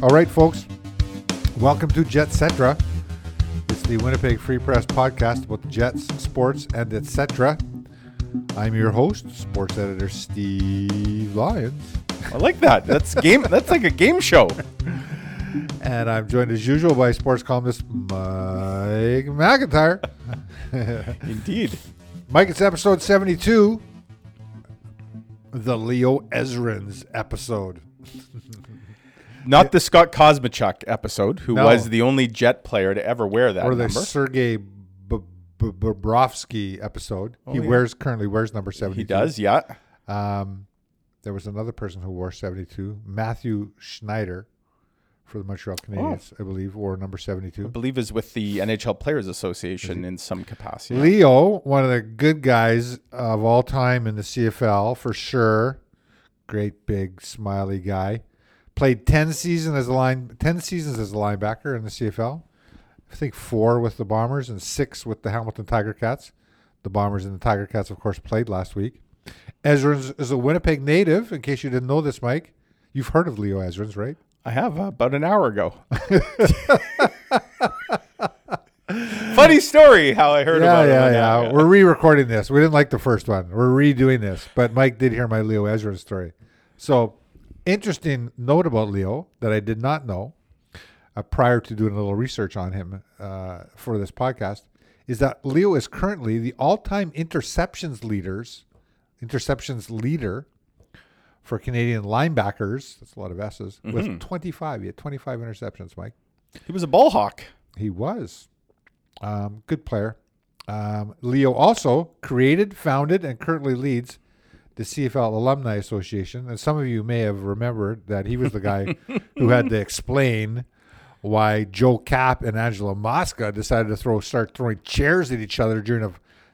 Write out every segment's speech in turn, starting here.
All right, folks. Welcome to Jetcetera. It's the Winnipeg Free Press podcast about the Jets, sports, and etc. I'm your host, sports editor Steve Lyons, I like that. That's game. That's like a game show. and I'm joined as usual by sports columnist Mike McIntyre. Indeed. Mike, it's episode 72, the Leo Ezerins episode. Not the Scott Kosmachuk episode, who No. was the only Jet player to ever wear that or the number. Sergei B- B- Bobrovsky episode. he Oh, yeah. wears currently wears number 72. he does, yeah. Um, there was another person who wore 72, Mathieu Schneider for the Montreal Canadiens, I believe, wore number 72. I believe is with the NHL Players Association in some capacity. Leo, one of the good guys of all time in the CFL for sure. Great big smiley guy. Played 10 seasons as a line 10 seasons as a linebacker in the CFL. I think 4 with the Bombers and 6 with the Hamilton Tiger Cats. The Bombers and the Tiger Cats of course played last week. Ezerins is a Winnipeg native in case you didn't know this, Mike. You've heard of Leo Ezerins, right? I have uh, about an hour ago. Funny story how I heard yeah, about yeah, it. yeah, We're re-recording this. We didn't like the first one. We're redoing this, but Mike did hear my Leo Ezra story. So, interesting note about Leo that I did not know uh, prior to doing a little research on him uh, for this podcast is that Leo is currently the all-time interceptions leaders, interceptions leader for Canadian linebackers. That's a lot of S's with 25. He had 25 interceptions, Mike. He was a ball hawk. He was. Um, good player. Um, Leo also created, founded, and currently leads the CFL Alumni Association. And some of you may have remembered that he was the guy who had to explain why Joe Kapp and Angelo Mosca decided to throw start throwing chairs at each other during a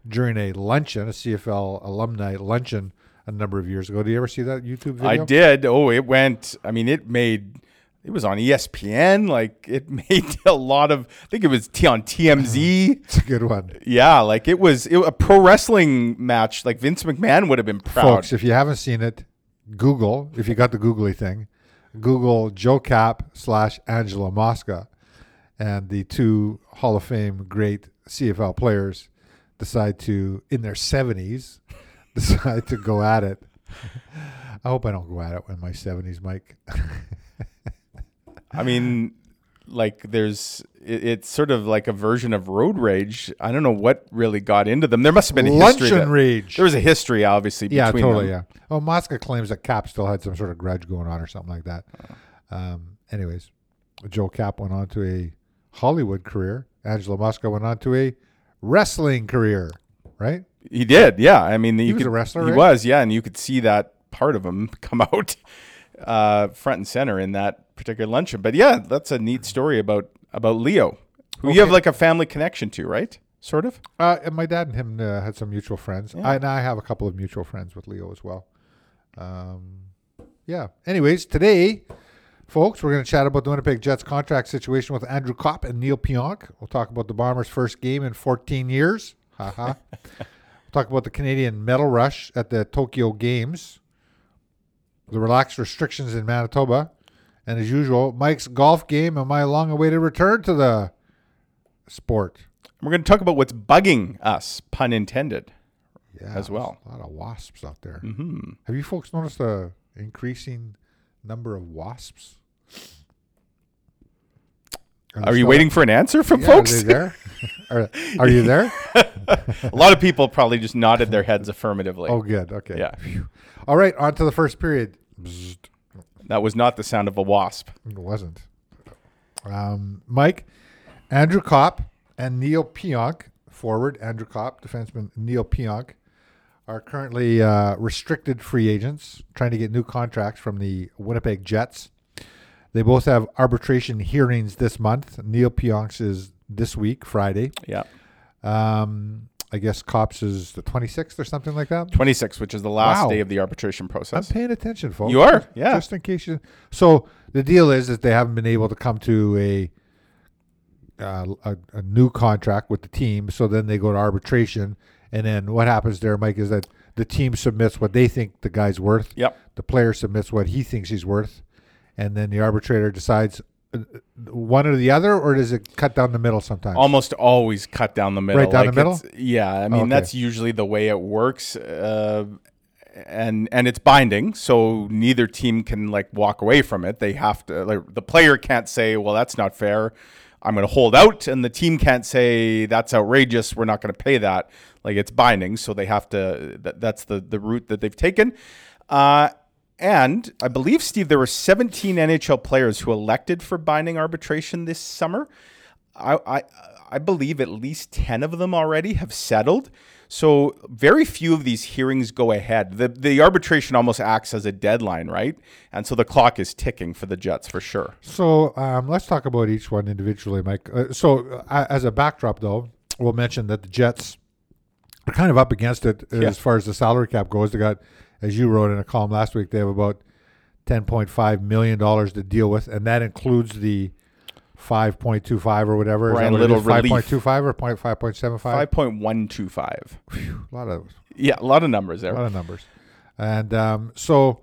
during a luncheon, a CFL alumni luncheon a number of years ago. Did you ever see that YouTube video? I did. Oh, it went. I mean, it made. It was on ESPN. Like it made a lot of. I think it was T on TMZ. It's a good one. Yeah, like it was it, a pro wrestling match. Like Vince McMahon would have been proud. Folks, if you haven't seen it, Google, if you got the googly thing, Google Joe Kapp slash Angelo Mosca, and the two Hall of Fame great CFL players decide to, in their 70s, decide to go at it. I hope I don't go at it in my 70s, Mike. I mean, like there's it, it's sort of like a version of road rage. I don't know what really got into them. There must have been a history. Luncheon that- rage. There was a history, obviously. Yeah, between totally. them. Yeah. Oh, Mosca claims that Kapp still had some sort of grudge going on or something like that. Um, anyways, Joe Kapp went on to a Hollywood career. Angelo Mosca went on to a wrestling career. Right? He did. Yeah, I mean, you was could, a wrestler, He right? was. Yeah, and you could see that part of him come out uh, front and center in that particular luncheon. But yeah, that's a neat story about about Leo, who you have like a family connection to, right? Sort of. Uh, and my dad and him uh, had some mutual friends. I, and I have a couple of mutual friends with Leo as well. Um, yeah. Anyways, today, folks, we're going to chat about the Winnipeg Jets contract situation with Andrew Copp and Neal Pionk. We'll talk about the Bombers' first game in 14 years. Haha. we'll talk about the Canadian medal rush at the Tokyo Games, the relaxed restrictions in Manitoba, and as usual, Mike's golf game and my long-awaited return to the sport. We're going to talk about what's bugging us, pun intended. Yeah, as well. A lot of wasps out there. hmm Have you folks noticed a increasing number of wasps? Are you waiting for an answer from yeah, folks? Are there? are, are you there? a lot of people probably just nodded their heads affirmatively. Oh, good. Okay. Yeah. Phew. All right. On to the first period. Bzzzt. That was not the sound of a wasp. It wasn't. Um, Mike, Andrew Copp, and Neal Pionk, forward, Andrew Copp, defenseman Neal Pionk, are currently uh, restricted free agents trying to get new contracts from the Winnipeg Jets. They both have arbitration hearings this month. Neal Pionk's is this week, Friday. Yeah. Um, I guess Copp's is the 26th or something like that. 26, which is the last Wow. day of the arbitration process. I'm paying attention, folks. You are, yeah. Just in case you. So the deal is that they haven't been able to come to a uh, a, a new contract with the team. So then they go to arbitration, and then what happens there, Mike, is that the team submits what they think the guy's worth. Yep. The player submits what he thinks he's worth, and then the arbitrator decides one or the other, or does it cut down the middle sometimes? Almost always cut down the middle. Right down the middle? Yeah, I mean Okay. that's usually the way it works, uh, and and it's binding, so neither team can like walk away from it. They have to. Like, the player can't say, "Well, that's not fair." I'm going to hold out, and the team can't say that's outrageous. We're not going to pay that. Like it's binding, so they have to. That, that's the the route that they've taken. Uh, and I believe, Steve, there were 17 NHL players who elected for binding arbitration this summer. I, I, I believe at least 10 of them already have settled. So very few of these hearings go ahead. The, the arbitration almost acts as a deadline, right? And so the clock is ticking for the Jets for sure. So um, let's talk about each one individually, Mike. Uh, so uh, as a backdrop, though, we'll mention that the Jets are kind of up against it Yeah. as far as the salary cap goes. They got, as you wrote in a column last week, they have about ten point five million dollars to deal with, and that includes the five point two five or whatever. Little five point two five or point five point seven five. 5.125. A lot of Yeah, a lot of numbers there. a lot of numbers, and um, so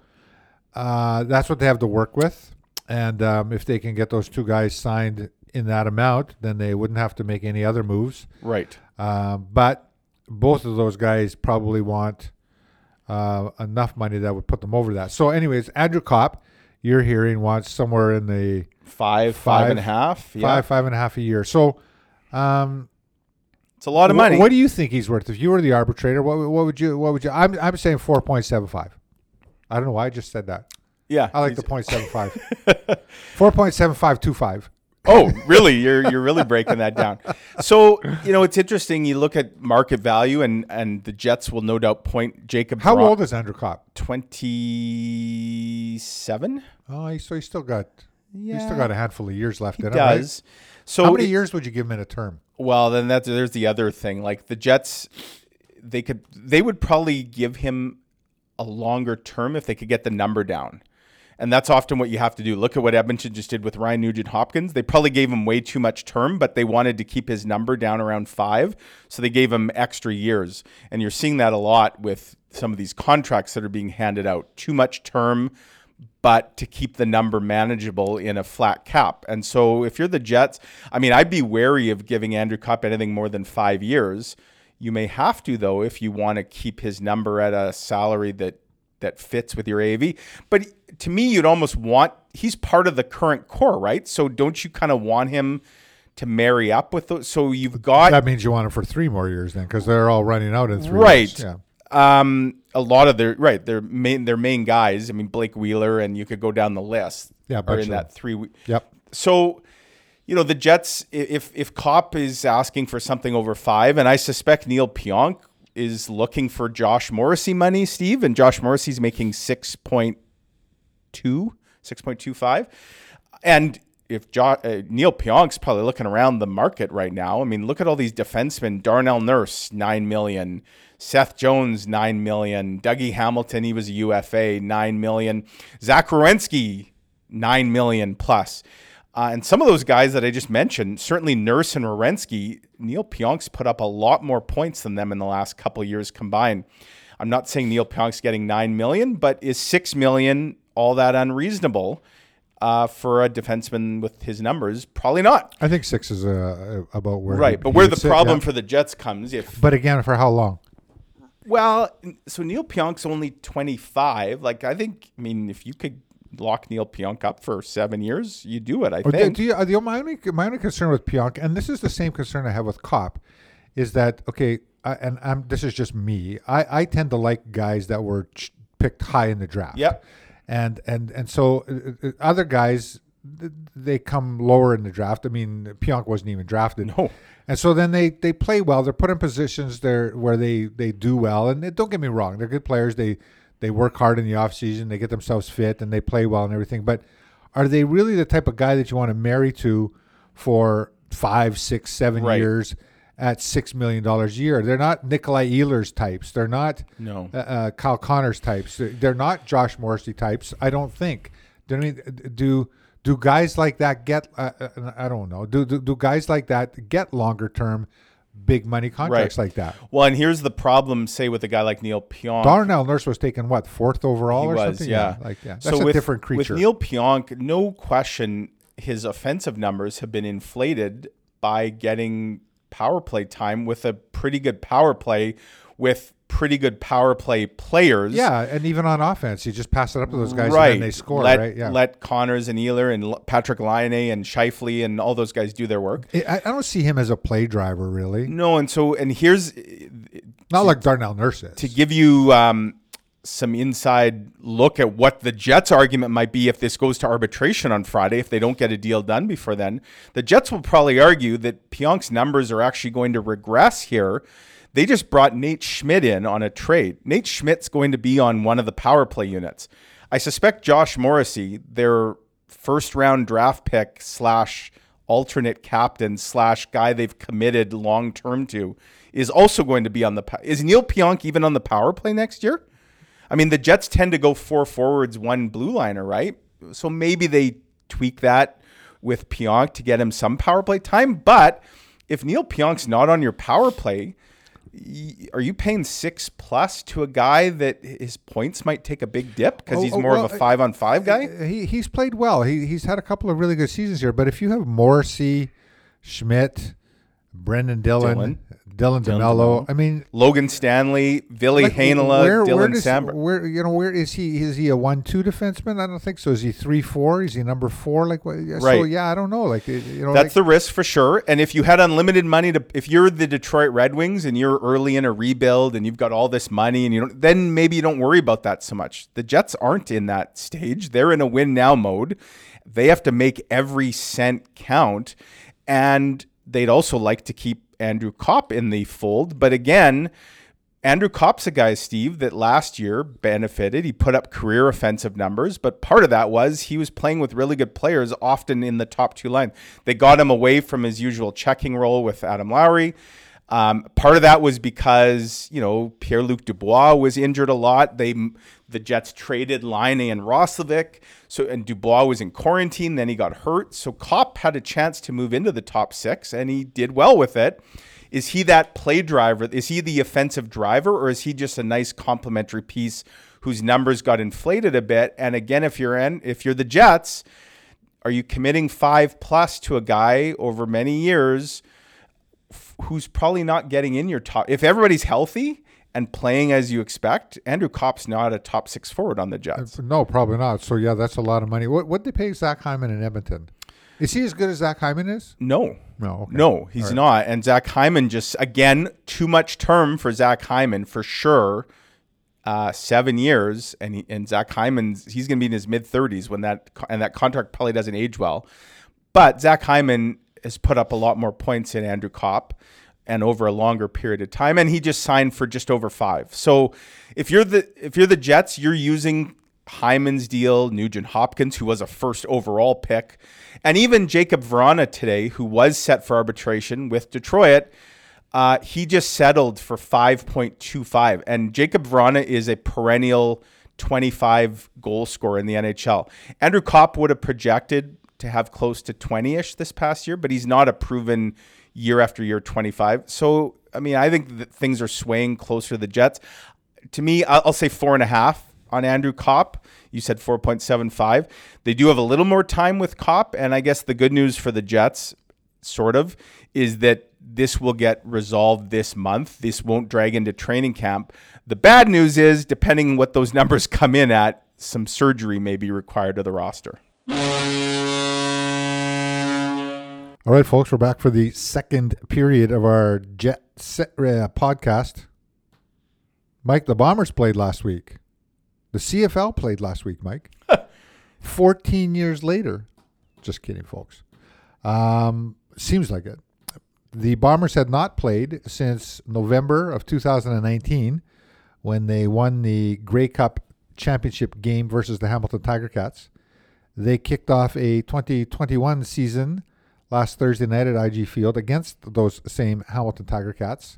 uh, that's what they have to work with. And um, if they can get those two guys signed in that amount, then they wouldn't have to make any other moves. Right. Um, but both of those guys probably want uh, enough money that would put them over that. So, anyways, Andrew Copp, you're hearing wants somewhere in the Five, Five- five and a half. Yeah. five, five and a half a year. So, um, It's a lot of wh- money. What do you think he's worth? If you were the arbitrator, what, what would you? What would you? I'm I'm saying four point seven five. I don't know why I just said that. yeah. I like the point seven five. Four point seven five two five. Oh, really? You're you're really breaking that down. So you know it's interesting. You look at market value, and and the Jets will no doubt point Jacob. How Dro- old is Andrew Copp? Twenty seven. Oh, he- so he's still got Yeah, he's still got a handful of years left he in him. right? does. So How many it- years would you give him in a term? Well, then that's there's the other thing. Like the Jets, they could they would probably give him a longer term if they could get the number down. And that's often what you have to do. Look at what Edmonton just did with Ryan Nugent Hopkins. They probably gave him way too much term, but they wanted to keep his number down around five. So they gave him extra years. And you're seeing that a lot with some of these contracts that are being handed out. Too much term, but to keep the number manageable in a flat cap. And so if you're the Jets, I mean, I'd be wary of giving Andrew Copp anything more than five years. You may have to though if you want to keep his number at a salary that that fits with your AAV. But to me, you'd almost want he's part of the current core, right? So don't you kind of want him to marry up with those? So you've got That means you want him for three more years then, because they're all running out in three Right. years. Yeah. um, a lot of their right their main their main guys. I mean Blake Wheeler, and you could go down the list. Yeah, are in that three. we- Yep. So, you know, the Jets. If if Copp is asking for something over five, and I suspect Neal Pionk is looking for Josh Morrissey money, Steve, and Josh Morrissey's making 6.2, 6.25. And if jo- uh, Neal Pionk's probably looking around the market right now, I mean, look at all these defensemen: Darnell Nurse, nine million; Seth Jones, nine million; Dougie Hamilton, he was a UFA, nine million; Zach Werenski, nine million plus. Uh, and some of those guys that I just mentioned, certainly Nurse and Werenski, Neal Pionk's put up a lot more points than them in the last couple years combined. I'm not saying Neal Pionk's getting nine million, but is six million all that unreasonable uh, for a defenseman with his numbers? Probably not. I think six is uh, about where. Right, he- but where the sit, problem yeah. for the Jets comes if But again, for how long? well, so Neal Pionk's only 25. Like I think, I mean, if you could lock Neal Pionk up for seven years, you do it. I Or think. do you, uh, the, my only my only concern with Pionk, and this is the same concern I have with Copp, is that okay? I, and I'm, this is just me. I, I tend to like guys that were ch- picked high in the draft. Yep. And and and so uh, uh, other guys, they come lower in the draft. I mean, Pionk wasn't even drafted. No. And so then they, they play well. They're put in positions there where they, they do well. And they, don't get me wrong, they're good players. They they work hard in the off season, They get themselves fit and they play well and everything. But are they really the type of guy that you want to marry to for five, six, seven Right. years at six million dollars a year? They're not Nikolai Ehlers types. They're not No. uh, uh, Kyle Connors types. They're not Josh Morrissey types. I don't think. Do I mean, do do guys like that get? Uh, uh, I don't know. Do, do do guys like that get longer term big money contracts like that. Well, and here's the problem, say with a guy like Neal Pionk. Darnell Nurse was taken what fourth overall He or was, something. yeah. like yeah, that's so a with, different creature. With Neal Pionk, no question, his offensive numbers have been inflated by getting power play time with a pretty good power play with pretty good power play players. yeah, and even on offense, you just pass it up to those guys right. and then they score. let, right? Yeah. Let Connors and Ealer and Patrik Laine and Scheifele and all those guys do their work. I, I don't see him as a play driver really. No, and so and here's Not like Darnell Nurse is. to give you um, some inside look at what the Jets' argument might be if this goes to arbitration on Friday, if they don't get a deal done before then. The Jets will probably argue that Pionk's numbers are actually going to regress here. They just brought Nate Schmidt in on a trade. Nate Schmidt's going to be on one of the power play units. I suspect Josh Morrissey, their first round draft pick slash alternate captain slash guy they've committed long term to, is also going to be on the. Is Neal Pionk even on the power play next year? I mean, the Jets tend to go four forwards, one blue liner, right? So maybe they tweak that with Pionk to get him some power play time. But if Neal Pionk's not on your power play, are you paying six plus to a guy that his points might take a big dip because Oh, he's oh, more well, of a five on five guy? Uh, He he's played well. He he's had a couple of really good seasons here. But if you have Morrissey, Schmidt, Brendan Dillon, Dylan. Dylan, Dylan DeMelo, DeMelo. I mean, Logan Stanley, Billy like, Heinola, where, where Dylan does, Samberg. where you know where is he? Is he a one-two defenseman? I don't think so. Is he three-four? Is he number four? Like what? yeah, So Right. yeah, I don't know. Like you know, That's like, the risk for sure. And if you had unlimited money to, if you're the Detroit Red Wings and you're early in a rebuild and you've got all this money and you don't, then maybe you don't worry about that so much. The Jets aren't in that stage. They're in a win now mode. They have to make every cent count. And they'd also like to keep Andrew Copp in the fold. But again, Andrew Copp's a guy, Steve, that last year benefited. He put up career offensive numbers, but part of that was he was playing with really good players, often in the top two lines. They got him away from his usual checking role with Adam Lowry. Um, part of that was because you know Pierre Luc Dubois was injured a lot. They the Jets traded Laine and Roslovic, so and Dubois was in quarantine. Then he got hurt, so Copp had a chance to move into the top six, and he did well with it. Is he that play driver? Is he the offensive driver, or is he just a nice complementary piece whose numbers got inflated a bit? And again, if you're in, if you're the Jets, are you committing five plus to a guy over many years who's probably not getting in your top? If everybody's healthy and playing as you expect, Andrew Copp's not a top six forward on the Jets. no, probably not. So yeah, that's a lot of money. What what they pay Zach Hyman in Edmonton? Is he as good as Zach Hyman is? No. No, okay. No, he's right. not. And Zach Hyman just again too much term for Zach Hyman for sure. Uh, seven years, and he, and Zach Hyman's he's going to be in his mid thirties when that and that contract probably doesn't age well. But Zach Hyman has put up a lot more points than Andrew Copp, and over a longer period of time, and he just signed for just over five. So if you're the if you're the Jets, you're using Hyman's deal, Nugent Hopkins, who was a first overall pick, and even Jakub Vrana today, who was set for arbitration with Detroit. Uh, he just settled for 5.25. And Jakub Vrana is a perennial 25 goal scorer in the NHL. Andrew Copp would have projected to have close to 20 ish this past year, but he's not a proven year after year 25. So, I mean, I think that things are swaying closer to the Jets. To me, I'll say four and a half on Andrew Copp. You said 4.75. They do have a little more time with Copp. And I guess the good news for the Jets, sort of, is that this will get resolved this month. This won't drag into training camp. The bad news is, depending what those numbers come in at, some surgery may be required to the roster. All right, folks, we're back for the second period of our Jet set, uh, podcast. Mike, the Bombers played last week. The CFL played last week, Mike. 14 years later. Just kidding, folks. Um, seems like it. The Bombers had not played since November of 2019 when they won the Grey Cup championship game versus the Hamilton Tiger Cats. They kicked off a 2021 season last Thursday night at IG Field against those same Hamilton Tiger Cats.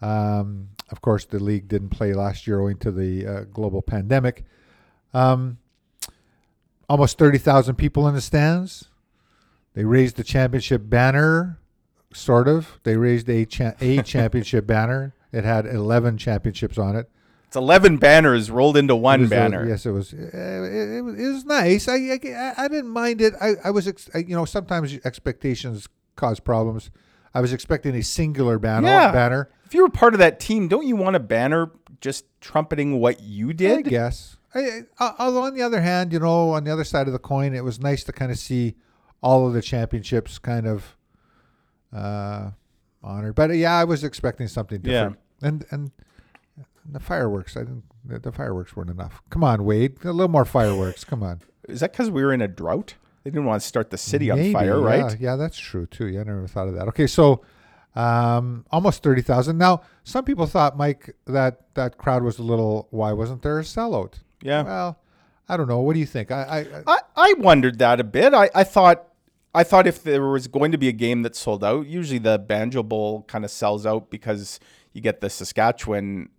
Um, of course, the league didn't play last year owing to the uh, global pandemic. Um, almost 30,000 people in the stands. They raised the championship banner sort of. They raised a cha- a championship banner. It had eleven championships on it. It's 11 banners rolled into one banner. yes, it was. Uh, it, it, was- it was nice. I, I I didn't mind it. I I was ex- I, you know sometimes expectations cause problems. I was expecting a singular banner. Yeah. Banner. If you were part of that team, don't you want a banner just trumpeting what you I did? guess. I, I, although on the other hand, you know, on the other side of the coin, it was nice to kind of see all of the championships kind of uh, honored. But uh, yeah, I was expecting something different. Yeah. And and the fireworks, I didn't. The, the fireworks weren't enough. Come on, Wade, a little more fireworks. Come on. Is that because we were in a drought? They didn't want to start the city Maybe, on fire, yeah, right? Yeah, that's true too. Yeah, I never thought of that. Okay, so um, almost thirty thousand. Now, some people thought, Mike, that that crowd was a little. Why wasn't there a sellout? Yeah. Well, I don't know. What do you think? I, I, I I, I wondered that a bit. I, I thought I thought if there was going to be a game that sold out, usually the Banjo Bowl kind of sells out because you get the Saskatchewan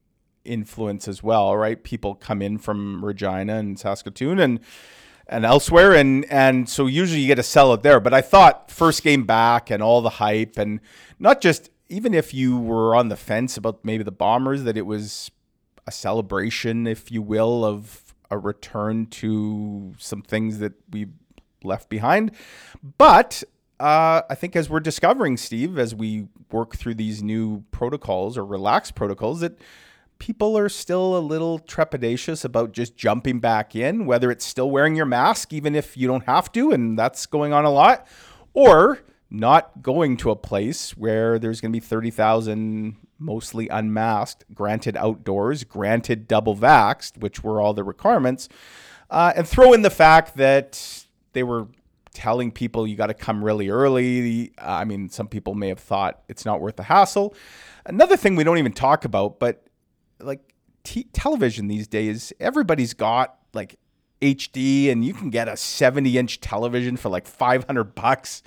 influence as well, right? People come in from Regina and Saskatoon and and elsewhere and and so usually you get a sellout there. But I thought first game back and all the hype and not just even if you were on the fence about maybe the Bombers that it was a celebration, if you will, of a return to some things that we left behind. But uh, I think as we're discovering, Steve, as we work through these new protocols or relaxed protocols, that people are still a little trepidatious about just jumping back in, whether it's still wearing your mask, even if you don't have to, and that's going on a lot, or not going to a place where there's going to be 30,000 mostly unmasked, granted outdoors, granted double vaxxed, which were all the requirements, uh, and throw in the fact that they were telling people you got to come really early. I mean, some people may have thought it's not worth the hassle. Another thing we don't even talk about, but like t- television these days, everybody's got like HD, and you can get a 70 inch television for like 500 bucks.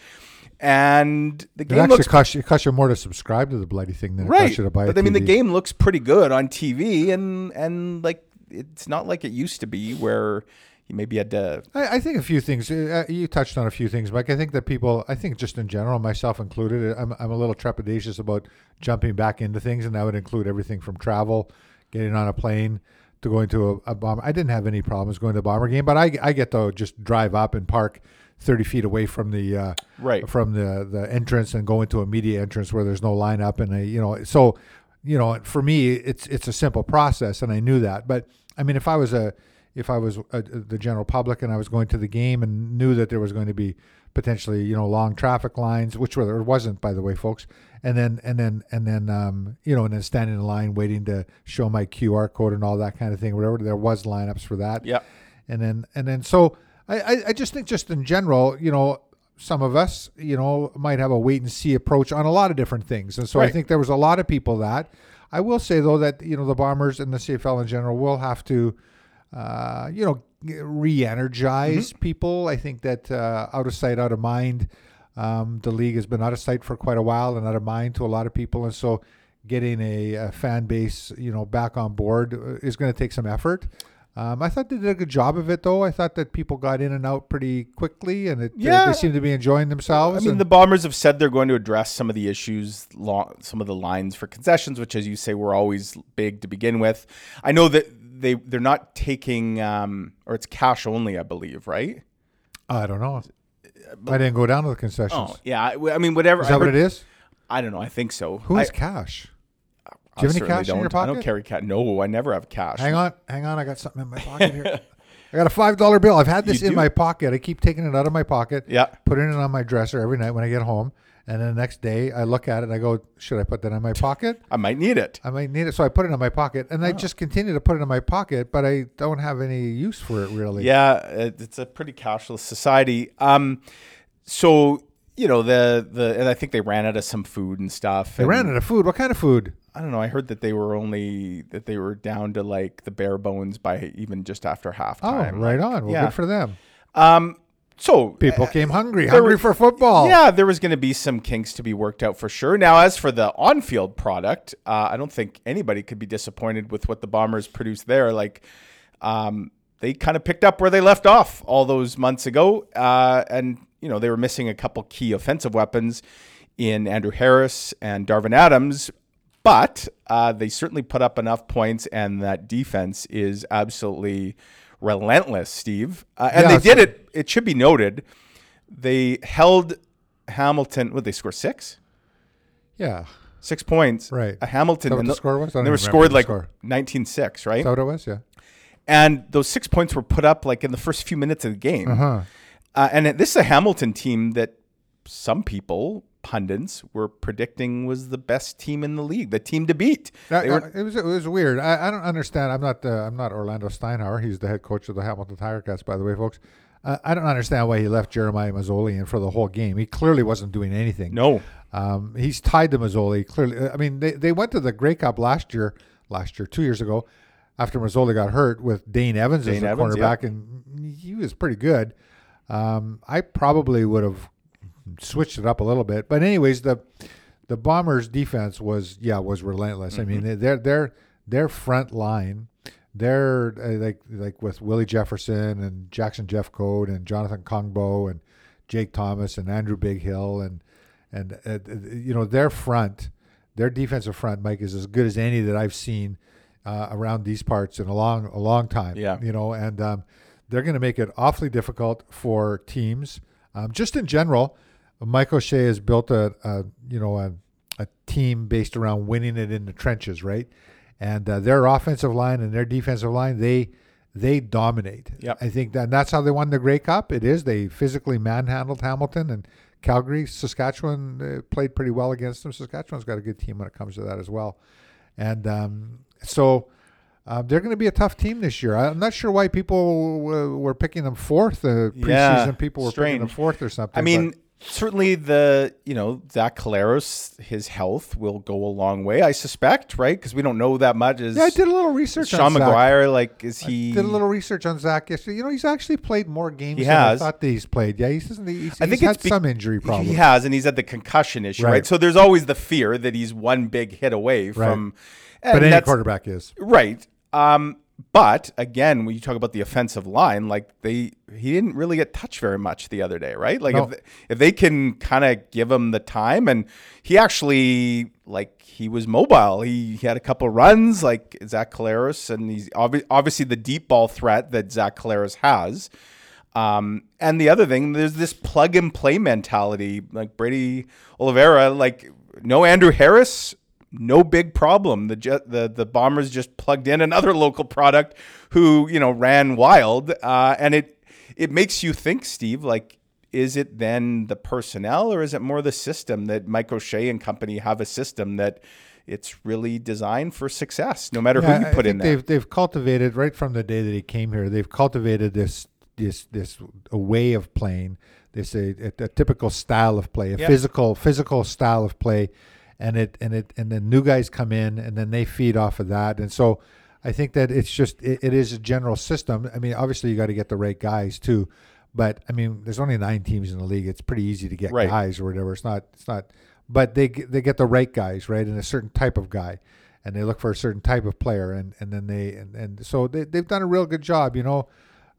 And the it game actually looks costs you, it costs you more to subscribe to the bloody thing than it right. costs you to buy. But I mean, the game looks pretty good on TV, and and like it's not like it used to be where you maybe had to. I, I think a few things. Uh, you touched on a few things, Mike. I think that people, I think just in general, myself included, I'm, I'm a little trepidatious about jumping back into things, and that would include everything from travel, getting on a plane, to going to a, a bomber. I didn't have any problems going to a bomber game, but I, I get to just drive up and park 30 feet away from the uh, Right. from the the entrance and go into a media entrance where there's no lineup, and I, you know, so you know, for me, it's it's a simple process, and I knew that. But I mean, if I was a if I was a, the general public and I was going to the game and knew that there was going to be potentially you know long traffic lines, which were, there wasn't by the way, folks, and then and then and then um, you know and then standing in line waiting to show my QR code and all that kind of thing, whatever there was lineups for that, Yeah. and then and then so I, I I just think just in general, you know, some of us, you know, might have a wait and see approach on a lot of different things, and so I think there was a lot of people that. I will say though that you know the Bombers and the CFL in general will have to, uh, you know, re-energize Mm-hmm. people. I think that uh, out of sight, out of mind. Um, the league has been out of sight for quite a while and out of mind to a lot of people, and so getting a, a fan base, you know, back on board uh, is going to take some effort. Um, I thought they did a good job of it, though. I thought that people got in and out pretty quickly, and it, Yeah. they seemed to be enjoying themselves. I mean, and- the Bombers have said they're going to address some of the issues, lo- some of the lines for concessions, which, as you say, were always big to begin with. I know that they they're not taking, um, or it's cash only, I believe, right? I don't know. I didn't go down to the concessions. Oh, yeah. I, I mean, whatever. is that what it is? I don't know. I think so. Who I, has cash? I Do you have any cash in your don't. I don't carry cash. No, I never have cash. Hang on, hang on. I got something in my pocket here. I got a five dollar bill. I've had this You in do? my pocket. I keep taking it out of my pocket, Yeah. putting it on my dresser every night when I get home, and then the next day I look at it and I go, "Should I put that in my pocket? I might need it. I might need it." So I put it in my pocket, and Oh. I just continue to put it in my pocket, but I don't have any use for it really. Yeah, it- it's a pretty cashless society. Um, so you know the the and I think they ran out of some food and stuff. They and ran out of food. What kind of food? I don't know. I heard that they were only that they were down to like the bare bones by even just after Oh, halftime. right on. Well, yeah. good for them. Um, so People came hungry, hungry was- for football. Yeah, there was going to be some kinks to be worked out for sure. Now, as for the on-field product, uh, I don't think anybody could be disappointed with what the Bombers produced there. Like, um, they kind of picked up where they left off all those months ago, uh, and you know they were missing a couple key offensive weapons in Andrew Harris and Darvin Adams, but uh, they certainly put up enough points, and that defense is absolutely relentless, Steve. Uh, and Yeah, they did it. It should be noted. They held Hamilton. What they score six? Yeah. Six points. Right. Uh, Hamilton. What and the score was? I and don't they were scored like score. 19-6, right? Is what it was? Yeah. and those six points were put up like in the first few minutes of the game. Uh-huh. Uh, and this is a Hamilton team that some people, pundits, were predicting was the best team in the league, the team to beat. Were- uh, it was it was weird. I, I don't understand. I'm not uh, I'm not Orlondo Steinauer. He's the head coach of the Hamilton Tiger Cats, by the way, folks. Uh, I don't understand why he left Jeremiah Masoli in for the whole game. He clearly wasn't doing anything. no, Um, he's tied to Masoli. Clearly, I mean, they, they went to the Grey Cup last year, last year, two years ago, after Masoli got hurt with Dane Evans as the Evans, cornerback, and he was pretty good. Um, I probably would have switched it up a little bit, but anyways, the the Bombers' defense was yeah was relentless. I Mm-hmm. mean, their their their front line. They're uh, like like with Willie Jefferson and Jackson Jeffcoat and Jonathan Kongbo and Jake Thomas and Andrew Big Hill and and uh, uh, you know their front, their defensive front, Mike is as good as any that I've seen uh, around these parts in a long a long time. Yeah. you know, and um, they're going to make it awfully difficult for teams. Um, just in general, Mike O'Shea has built a, a you know a, a team based around winning it in the trenches, right? And uh, their offensive line and their defensive line, they they dominate. Yep. I think that that's how they won the Grey Cup. It is they physically manhandled Hamilton and Calgary, Saskatchewan uh, played pretty well against them. Saskatchewan's got a good team when it comes to that as well, and um, so. Uh, they're going to be a tough team this year. I'm not sure why people uh, were picking them fourth. Uh, preseason Yeah, people were picking them fourth or something. I but- mean, certainly the you know Zach Collaros, his health will go a long way, I suspect, right? Because we don't know that much. Is Yeah, I did a little research Sean on Zach. McGuire like is he? Did a little research on Zach yesterday. You know, he's actually played more games He than has. I thought that he's played. Yeah, he's, he's, he's I think had it's be- some injury problems. He has, and he's had the concussion issue, right? Right. So there's always the fear that he's one big hit away from. and but any quarterback is. Right. Um, but again, when you talk about the offensive line, like they, he didn't really get touched very much the other day, right? Like No. if, they, if they can kind of give him the time, and he actually like he was mobile. He, he had a couple runs like Zach Collaros, and he's obvi- obviously the deep ball threat that Zach Collaros has. Um, and the other thing, there's this plug and play mentality. Like Brady Oliveira, like no Andrew Harris, no big problem. The jet, the the Bombers just plugged in another local product who you know ran wild, uh, and it it makes you think, Steve, like. Is it then the personnel, or is it more the system that Mike O'Shea and company have a system that it's really designed for success, no matter Yeah, who you put in there? They've they've cultivated right from the day that he came here. They've cultivated this this this a way of playing. This a, a, a typical style of play, a physical physical style of play, and it and it and then new guys come in and then they feed off of that. And so I think that it's just it, it is a general system. I mean, obviously you got to get the right guys too. But I mean, there's only nine teams in the league. It's pretty easy to get Right. guys or whatever. It's not. It's not. But they get- they get the right guys, right, and a certain type of guy, and they look for a certain type of player, and, and then they and, and so they they've done a real good job. You know,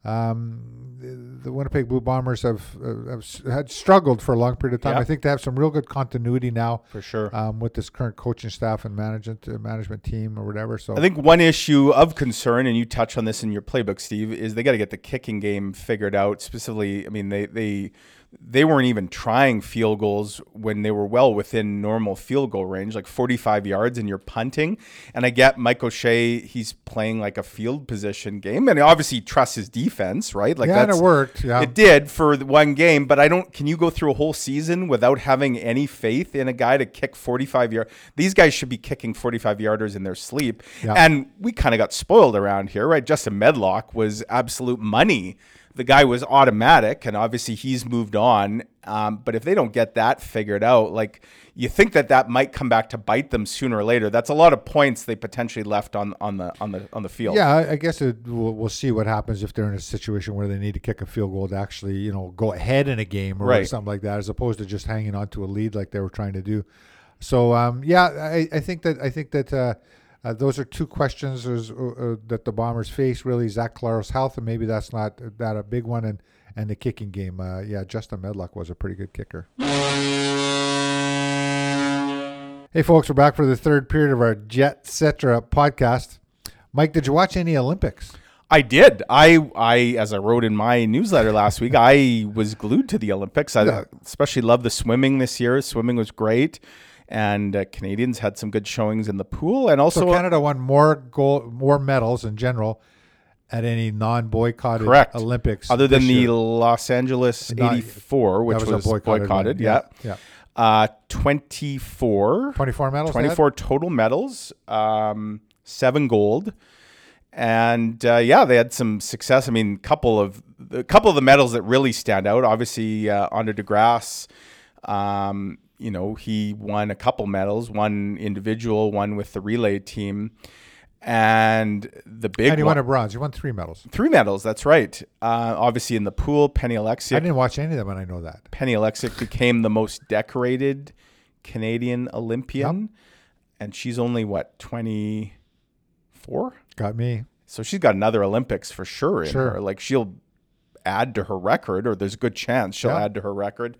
um, the, the Winnipeg Blue Bombers have, uh, have had struggled for a long period of time. Yeah. I think they have some real good continuity now for sure. um, with this current coaching staff and management uh, management team or whatever. So I think one issue of concern, and you touch on this in your playbook, Steve, is they got to get the kicking game figured out. Specifically, I mean, they they they weren't even trying field goals when they were well within normal field goal range, like 45 yards, and you're punting. And I get Mike O'Shea; he's playing like a field position game, and obviously trusts his defense, right? Like yeah, it worked. Yeah, it did for one game, but I don't. Can you go through a whole season without having any faith in a guy to kick 45 yard? These guys should be kicking 45 yarders in their sleep. Yeah. And we kind of got spoiled around here, right? Justin Medlock was absolute money. The guy was automatic, and obviously he's moved on. Um, but if they don't get that figured out, like you think that that might come back to bite them sooner or later. That's a lot of points they potentially left on on the on the on the field. Yeah, I- I guess it, we'll, we'll see what happens if they're in a situation where they need to kick a field goal to actually, you know, go ahead in a game or Right. something like that, as opposed to just hanging on to a lead like they were trying to do. So, um, yeah, I, I think that I think that uh, uh, those are two questions is, uh, uh, that the Bombers face. Really, Zach Collaros health, and maybe that's not that a big one, and and the kicking game. Uh, yeah, Justin Medlock was a pretty good kicker. Hey, folks, we're back for the third period of our Jetcetera podcast. Mike, did you watch any Olympics? I did. I, I, as I wrote in my newsletter last week, I was glued to the Olympics. I Yeah. especially love the swimming this year. Swimming was great, and uh, Canadians had some good showings in the pool, and also So Canada won more gold, more medals in general at any non-boycotted Correct. Olympics, other than the year. Los Angeles '84, which was, a boycotted, boycotted. yeah. yeah, Uh, 24, twenty-four medals. they had? 24 total medals, um, seven gold, and uh, yeah, they had some success. I mean, couple of a couple of the medals that really stand out. Obviously, uh, Andre DeGrasse, um, you know, he won a couple medals, one individual, one with the relay team, and the big And he won a bronze. He won three medals. three medals. That's right. Uh, obviously, in the pool, Penny Oleksiak. I didn't watch any of them, and I know that. Penny Oleksiak became the most decorated Canadian Olympian, and she's only what twenty four. Got me. So she's got another Olympics for sure in Sure. her. Like she'll add to her record, or there's a good chance she'll Yeah. add to her record.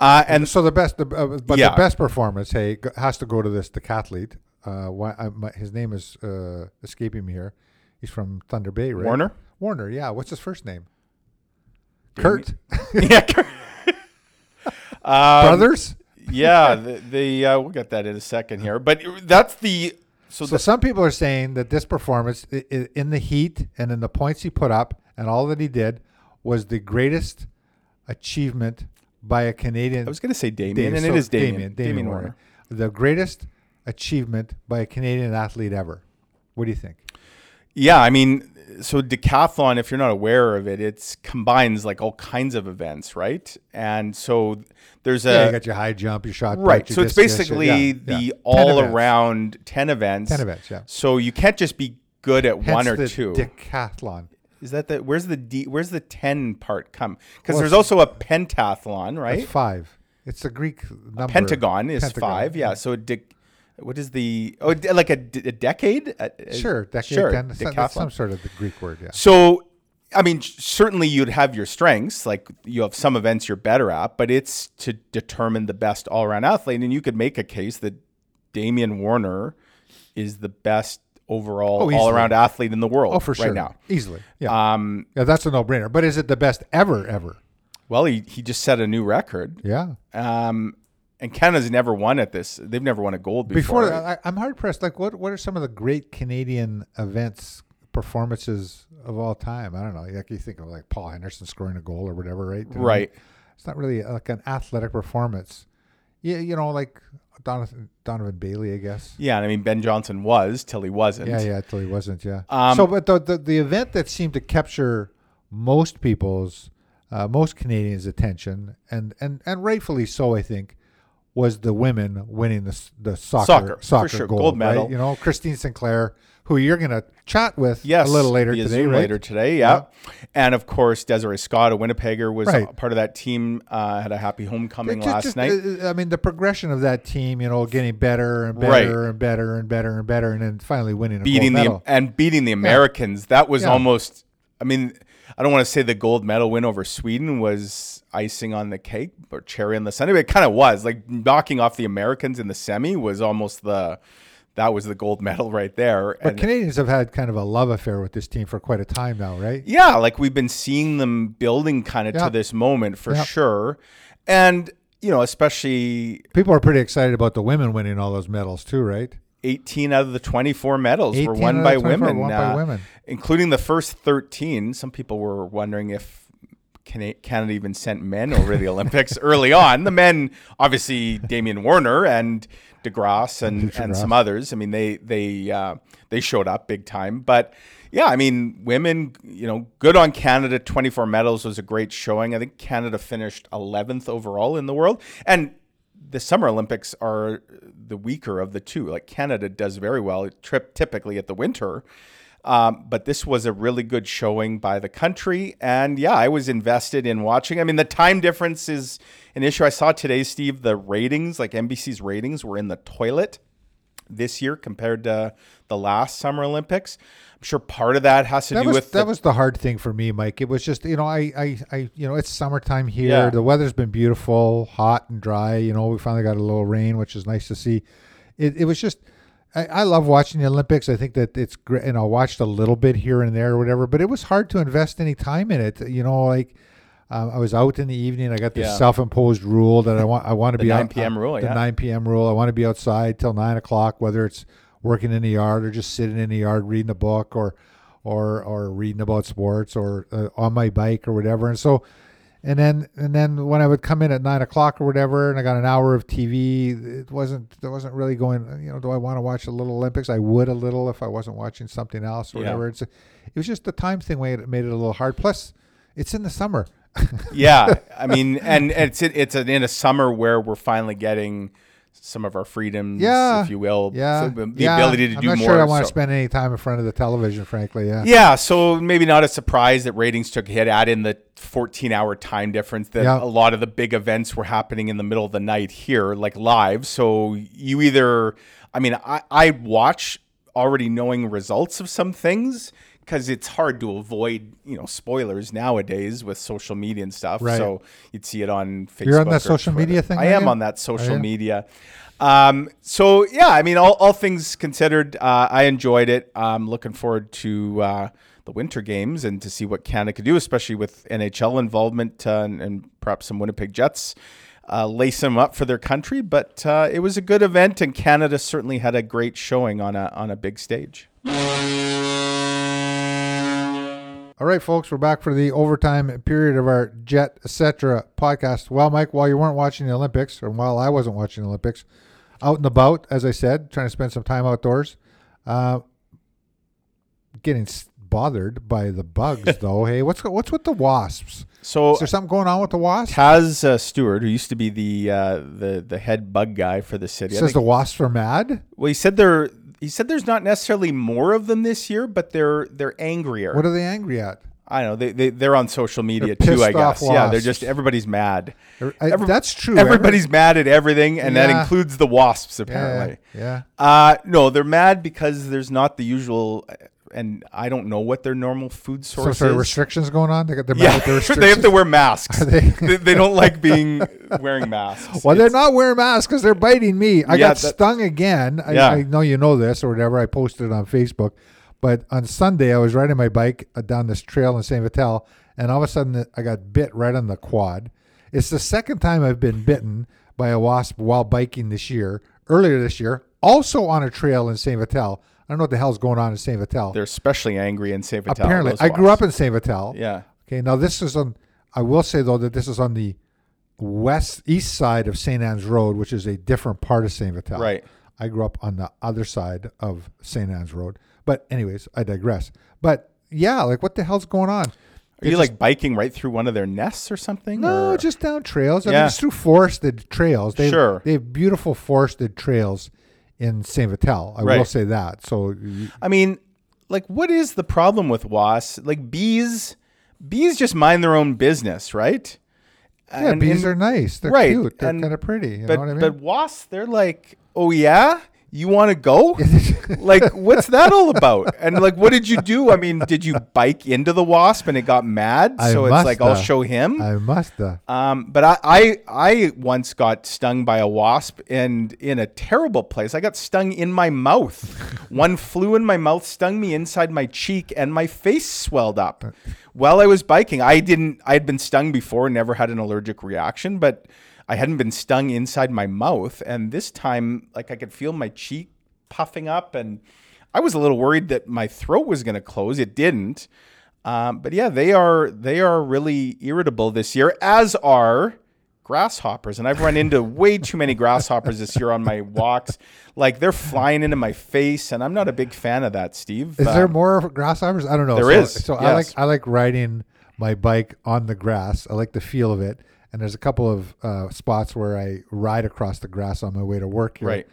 Uh, and So the best, the, uh, but Yeah. the best performance, hey, has to go to this decathlete. Uh, why, I, my, his name is uh, escaping me here. He's from Thunder Bay, right? Warner, Warner, yeah. What's his first name? Kurt yeah, um, Brothers. yeah. The, the uh, we'll get that in a second here, but that's the so, So the, some people are saying that this performance, i- i- in the heat and in the points he put up and all that he did, was the greatest achievement by a Canadian. I was going to say Damian, Dave- and so it is Damian, Damian, Damian, Damian Warner. Warner. The greatest achievement by a Canadian athlete ever. What do you think? Yeah, I mean, so decathlon, if you're not aware of it, it's combines like all kinds of events, right? And so there's yeah, a you got your high jump, your shot, put, right. your So it's basically yeah, the yeah. all events. around ten events. ten events. Yeah, So you can't just be good at Hence one or the two. Decathlon. Is that the where's the D, where's the ten part come? Because Well, there's also a pentathlon, That's right? five. It's the Greek number. Pentagon is Pentagon, five. Yeah. So de- what is the oh de- like a, de- a decade? A- a- Sure, decade Sure. ten. Decathlon. some sort of the Greek word. Yeah. So, I mean, certainly you'd have your strengths. Like you have some events you're better at, but it's to determine the best all around athlete. And you could make a case that Damian Warner is the best overall Oh, all around athlete in the world Oh, for sure. right now. Easily. Yeah. Um, yeah, that's a no-brainer. But is it the best ever, ever? well, he, he just set a new record. Yeah. Um, and Canada's never won at this. They've never won a gold before. Before, I, I'm hard pressed. Like, what what are some of the great Canadian events performances of all time? I don't know. Like you think of like Paul Henderson scoring a goal or whatever, right? Right. It's not really like an athletic performance. Yeah, you know, like Donovan, Donovan Bailey, I guess. Yeah. And I mean, Ben Johnson was till he wasn't. Yeah, yeah, till he wasn't. Yeah. Um, so, but the, the the event that seemed to capture most people's, uh, most Canadians' attention, and and and rightfully so, I think, was the women winning the the soccer Soccer, soccer, sure. gold, Gold right? medal. You know, Christine Sinclair, who you're going to chat with Yes, a little later today, Zoom right? Later today, yeah. And of course, Desiree Scott, a Winnipegger, was Right. a part of that team. Uh, had a happy homecoming Just- last just, night. uh, I mean, the progression of that team, you know, getting better and better Right. and better and better and better, and then finally winning a beating gold the medal. and beating the Americans. That was Yeah. almost. I mean, I don't want to say the gold medal win over Sweden was icing on the cake or cherry on the sundae, but it kind of was. Like knocking off the Americans in the semi was almost the. That was the gold medal right there. But And- Canadians have had kind of a love affair with this team for quite a time now, right? Yeah, like we've been seeing them building kind of Yeah. to this moment for Yeah. sure. And, you know, especially People are pretty excited about the women winning all those medals too, right? 18 out of the 24 medals were won by 24 women, won by uh, women. including the first 13. Some people were wondering if Canada even sent men over the Olympics early on. The men, obviously, Damian Warner and DeGrasse and, DeGrasse. and some others. I mean, they they uh, they showed up big time. But yeah, I mean, women, you know, good on Canada. 24 medals was a great showing. I think Canada finished 11th overall in the world. And the Summer Olympics are the weaker of the two. Like Canada does very well It trip typically at the winter. Um, but this was a really good showing by the country. And yeah, I was invested in watching. I mean, the time difference is an issue. I saw today, Steve, the ratings, like NBC's ratings, were in the toilet this year compared to the last Summer Olympics. I'm sure part of that has to That do was with that the, was the hard thing for me, Mike. It was just you know I I, I you know it's summertime here. Yeah. The weather's been beautiful, hot and dry. You know we finally got a little rain, which is nice to see. It it was just. I, I love watching the Olympics. I think that it's great, and I watched a little bit here and there or whatever. But it was hard to invest any time in it. You know, like um, I was out in the evening. I got this Yeah. self-imposed rule that I want. I want to be 9 out, p.m. rule, The yeah. 9 p.m. rule. I want to be outside till nine o'clock, whether it's working in the yard or just sitting in the yard reading a book or or or reading about sports or uh, on my bike or whatever. And so, and then and then when I would come in at nine o'clock or whatever, and I got an hour of TV, it wasn't there wasn't really going. You know, do I want to watch the Little Olympics? I would a little if I wasn't watching something else or Yeah. whatever. It's it was just the time thing made it made it a little hard. Plus, it's in the summer. yeah. I mean, and it's it's in a summer where we're finally getting some of our freedoms, Yeah. if you will. Yeah, So the yeah. ability to I'm do not more. sure I want to so- spend any time in front of the television, frankly. Yeah. Yeah, so maybe not a surprise that ratings took a hit. Add in the 14 hour time difference that Yeah. a lot of the big events were happening in the middle of the night here, like live. So you either, I mean, I, I watch already knowing results of some things because it's hard to avoid, you know, spoilers nowadays with social media and stuff. Right. So you'd see it on Facebook. You're on that social Twitter. media thing, I am you? on that social media. Um, so yeah, I mean, all, all things considered, uh, I enjoyed it. I'm looking forward to uh, the winter games and to see what Canada could do, especially with NHL involvement uh, and, and perhaps some Winnipeg Jets. Uh, lace them up for their country, but uh, it was a good event, and Canada certainly had a great showing on a on a big stage. All right, folks, we're back for the overtime period of our Jetcetera podcast. Well, Mike, while you weren't watching the Olympics, or while I wasn't watching the Olympics, out and about, as I said, trying to spend some time outdoors, uh, getting bothered by the bugs, though. Hey, what's what's with the wasps? So Is there something going on with the wasps? Taz uh, Stuart, who used to be the uh, the the head bug guy for the city, Says think- the wasps are mad. well, he said there. He said there's not necessarily more of them this year, but they're they're angrier. What are they angry at? I don't know. They, they they're on social media They're too. I guess. Yeah, they're just everybody's mad. I- Every- that's true. Everybody's mad at everything, and that includes the wasps. Every- Apparently, yeah, uh, no, they're mad because there's not the usual, and I don't know what their normal food source sort of is. restrictions going on. They got their yeah, they have to wear masks. They- they, they don't like being wearing masks. Well, they're not wearing masks because they're biting me. I Yeah, got that- stung again. I, Yeah. I know you know this or whatever. I posted it on Facebook. But on Sunday, I was riding my bike uh, down this trail in St. Vital, and all of a sudden, I got bit right on the quad. It's the second time I've been bitten by a wasp while biking this year. Earlier this year, also on a trail in St. Vital. I don't know what the hell's going on in St. Vital. They're especially angry in St. Vital. Apparently, I grew up in St. Vital. Yeah. Okay, now this is on. I will say though that this is on the west east side of St. Anne's Road, which is a different part of St. Vital. Right. I grew up on the other side of St. Anne's Road. But anyways, I digress. But yeah, like what the hell's going on? Are you like biking right through one of their nests or something? No, or- just down trails. I Yeah. mean, it's through forested trails. They Sure. they have beautiful forested trails in St. Vital. I will say that. So I mean, like, what is the problem with wasps? Like bees, bees just mind their own business, right? yeah, And- bees and- are nice. They're right, cute. They're kind of pretty. You but know what I mean? but wasps, they're like, oh yeah, you want to go? like, what's that all about? And like, what did you do? I mean, did you bike into the wasp and it got mad? I so it's like, I'll show him. I must. Uh, Um, but I, I I once got stung by a wasp and in a terrible place. I got stung in my mouth. One flew in my mouth, stung me inside my cheek, and my face swelled up. While I was biking, I didn't. I had been stung before, never had an allergic reaction, but I hadn't been stung inside my mouth. And this time, like I could feel my cheek puffing up, and I was a little worried that my throat was going to close. It didn't. Um, but yeah, they are they are really irritable this year, as are grasshoppers. And I've run into way too many grasshoppers this year on my walks. Like they're flying into my face, and I'm not a big fan of that, Steve. Is Um, there more grasshoppers? I don't know. there so, is, So I like. I like riding my bike on the grass. I like the feel of it. And there's a couple of uh, spots where I ride across the grass on my way to work here. Right.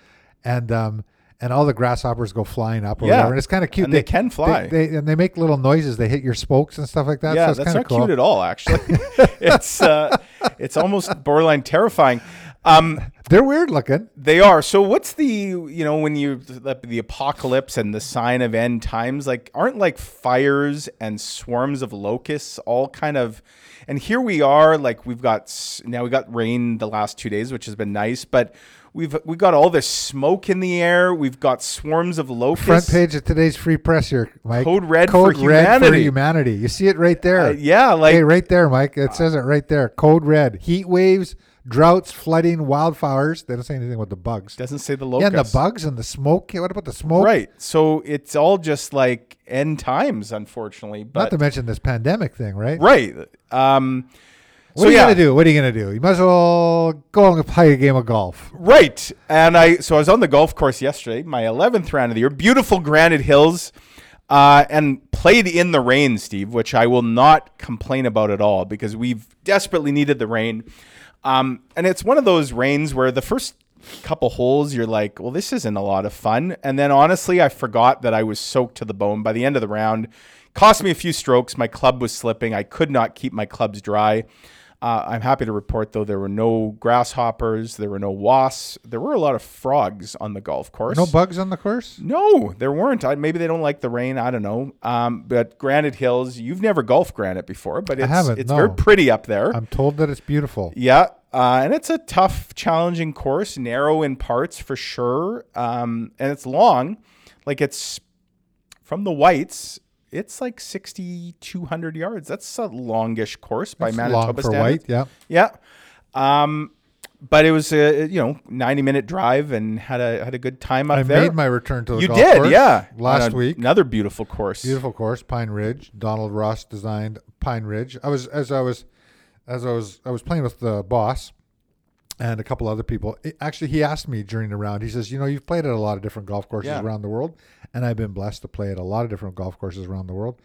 And um and all the grasshoppers go flying up or Yeah. whatever. And it's kind of cute. And they can fly. They, they- and they make little noises. They hit your spokes and stuff like that. Yeah, so it's that's not cool. cute at all. Actually, it's uh, it's almost borderline terrifying. Um, They're weird looking. They are. So what's the you know when you the, the apocalypse and the sign of end times like aren't like fires and swarms of locusts all kind of and here we are like we've got now we got rain the last 2 days which has been nice but we've we got all this smoke in the air we've got swarms of locusts Front page of today's free press here, Mike. Code red for Code red for humanity. humanity. You see it right there. Uh, yeah like hey, right there, Mike. It says it right there. Code red. Heat waves, droughts, flooding, wildfires. They don't say anything about the bugs. doesn't say the Yeah, locusts and the bugs and the smoke. What about the smoke? right so it's all just like end times unfortunately but Not to mention this pandemic thing, right? right um What so are you yeah. gonna do? What are you gonna do? You might as well go and play a game of golf. Right. And I so I was on the golf course yesterday, my 11th round of the year, beautiful granite hills, uh, and played in the rain, Steve, which I will not complain about at all because we've desperately needed the rain. Um, and it's one of those rains where the first couple holes you're like, well, this isn't a lot of fun. And then honestly, I forgot that I was soaked to the bone by the end of the round. Cost me a few strokes. My club was slipping. I could not keep my clubs dry. Uh, I'm happy to report, though, there were no grasshoppers, there were no wasps, there were a lot of frogs on the golf course. No bugs on the course. No, there weren't. I, maybe they don't like the rain. I don't know. Um, but Granite Hills, you've never golfed Granite before, but it's it's no. very pretty up there. I'm told that it's beautiful. yeah, uh, and it's a tough, challenging course, narrow in parts for sure, um, and it's long. Like it's from the whites. It's like 6,200 yards. That's a longish course by It's Manitoba long for standards. white. Yeah. Yeah. Um, but it was a you know 90 minute drive and had a had a good time up I there. I made my return to the you golf did, course yeah. Last a- week. Another beautiful course. Beautiful course, Pine Ridge. Donald Ross designed Pine Ridge. I was as I was as I was I was playing with the boss and a couple other people. It- actually, he asked me during the round. He says, "You know, you've played at a lot of different golf courses Yeah. around the world, and I've been blessed to play at a lot of different golf courses around the world."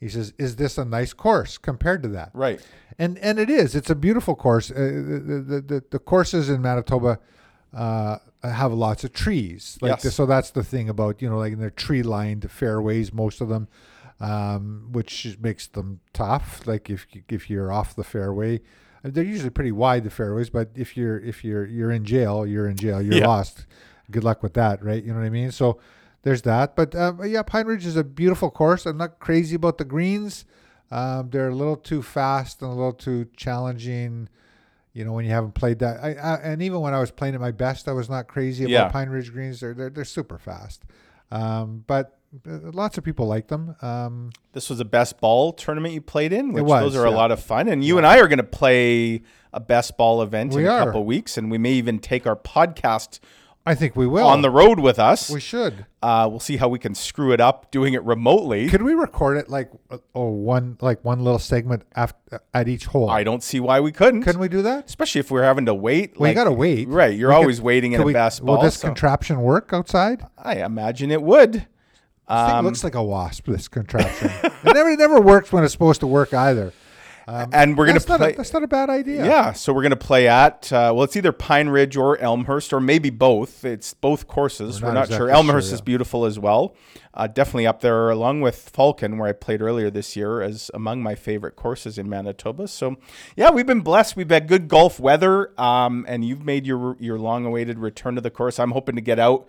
He says, "Is this a nice course compared to that?" Right. and and it is. It's a beautiful course. Uh, the, the, the the courses in Manitoba uh, have lots of trees. Like Yes. so, that's the thing about you know like they're tree lined fairways, most of them, um, which makes them tough. Like if if you're off the fairway, they're usually pretty wide the fairways. But if you're if you're you're in jail, you're in jail. You're Yeah. lost. Good luck with that, right? You know what I mean? So. There's that, but um, yeah, Pine Ridge is a beautiful course. I'm not crazy about the greens. Um, they're a little too fast and a little too challenging. You know, when you haven't played that, I, I and even when I was playing at my best, I was not crazy about Yeah. Pine Ridge greens. They're they're, they're super fast, um, but lots of people like them. Um, This was a best ball tournament you played in, which was, those are a lot of fun. And you and I are going to play a best ball event We in a are. couple weeks, and we may even take our podcast I think we will on the road with us. We should. Uh, we'll see how we can screw it up doing it remotely. Could we record it like oh one like one little segment after at each hole? I don't see why we couldn't. Couldn't we do that? Especially if we're having to wait. Well, you gotta wait. Right. You're We could- always waiting in Could a we- best ball. Will this so contraption work outside? I imagine it would. This Um, looks like a wasp. This contraption. it never it never works when it's supposed to work either. and we're going to not, play. a, that's not a bad idea. Yeah, so we're going to play at uh, well, it's either Pine Ridge or Elmhurst, or maybe both. It's both courses. We're We're not not, exactly sure. Elmhurst sure, is yeah. beautiful as well. Uh, definitely up there, along with Falcon, where I played earlier this year, as among my favorite courses in Manitoba. So, yeah, we've been blessed. We've had good golf weather, um, and you've made your your long awaited return to the course. I'm hoping to get out.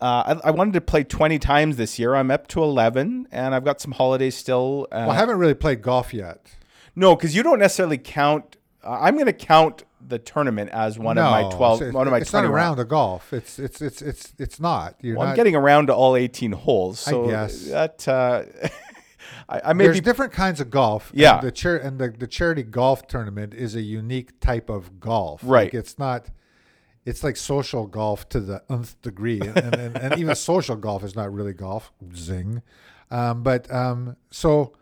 Uh, I, I wanted to play 20 times this year. I'm up to 11, and I've got some holidays still. Uh, Well, I haven't really played golf yet. no, because you don't necessarily count. Uh, I'm going to count the tournament as one of my twelve. It's, one of my it's not a round of golf. It's it's it's it's it's not. You're Well, not. I'm getting around to all eighteen holes, so guess. that uh, I, I may there's be. different kinds of golf. and Yeah. the char- and the, the charity golf tournament is a unique type of golf. Right. Like it's not. It's like social golf to the nth degree, and, and, and, even social golf is not really golf. Zing, um, but um, so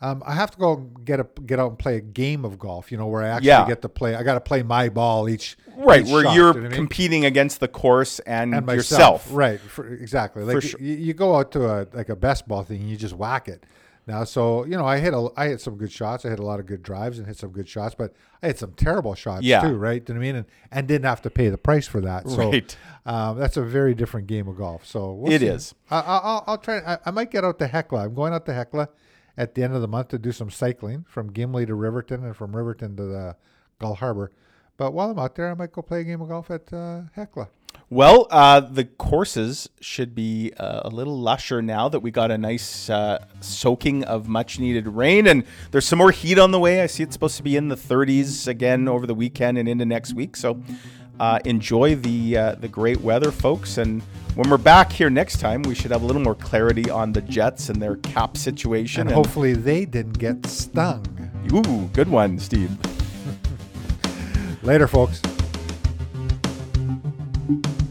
um, I have to go get a get out and play a game of golf. You know, where I actually Yeah. get to play. I got to play my ball each Right, each where shot, you're you know I mean? competing against the course and, and yourself. Right, for, exactly. Like sure. you, you go out to a like a best ball thing, and you just whack it. Now, so you know, I hit a, I hit some good shots. I hit a lot of good drives and hit some good shots, but I hit some terrible shots Yeah. too. Right, do you know what I mean? And, and didn't have to pay the price for that. So Right. um, that's a very different game of golf. So we'll It see. is. I, I, I'll, I'll try. I, I might get out to Hecla. I'm going out to Hecla at the end of the month to do some cycling from Gimli to Riverton and from Riverton to the Gull Harbor. but while I'm out there, I might go play a game of golf at uh, Hecla. Well, uh, the courses should be uh, a little lusher now that we got a nice uh, soaking of much needed rain, and there's some more heat on the way. I see it's supposed to be in the 30s again over the weekend and into next week. So uh, enjoy the uh, the great weather, folks. And when we're back here next time, we should have a little more clarity on the Jets and their cap situation. And, hopefully, they didn't get stung. Ooh, good one, Steve. Later, folks. Thank you.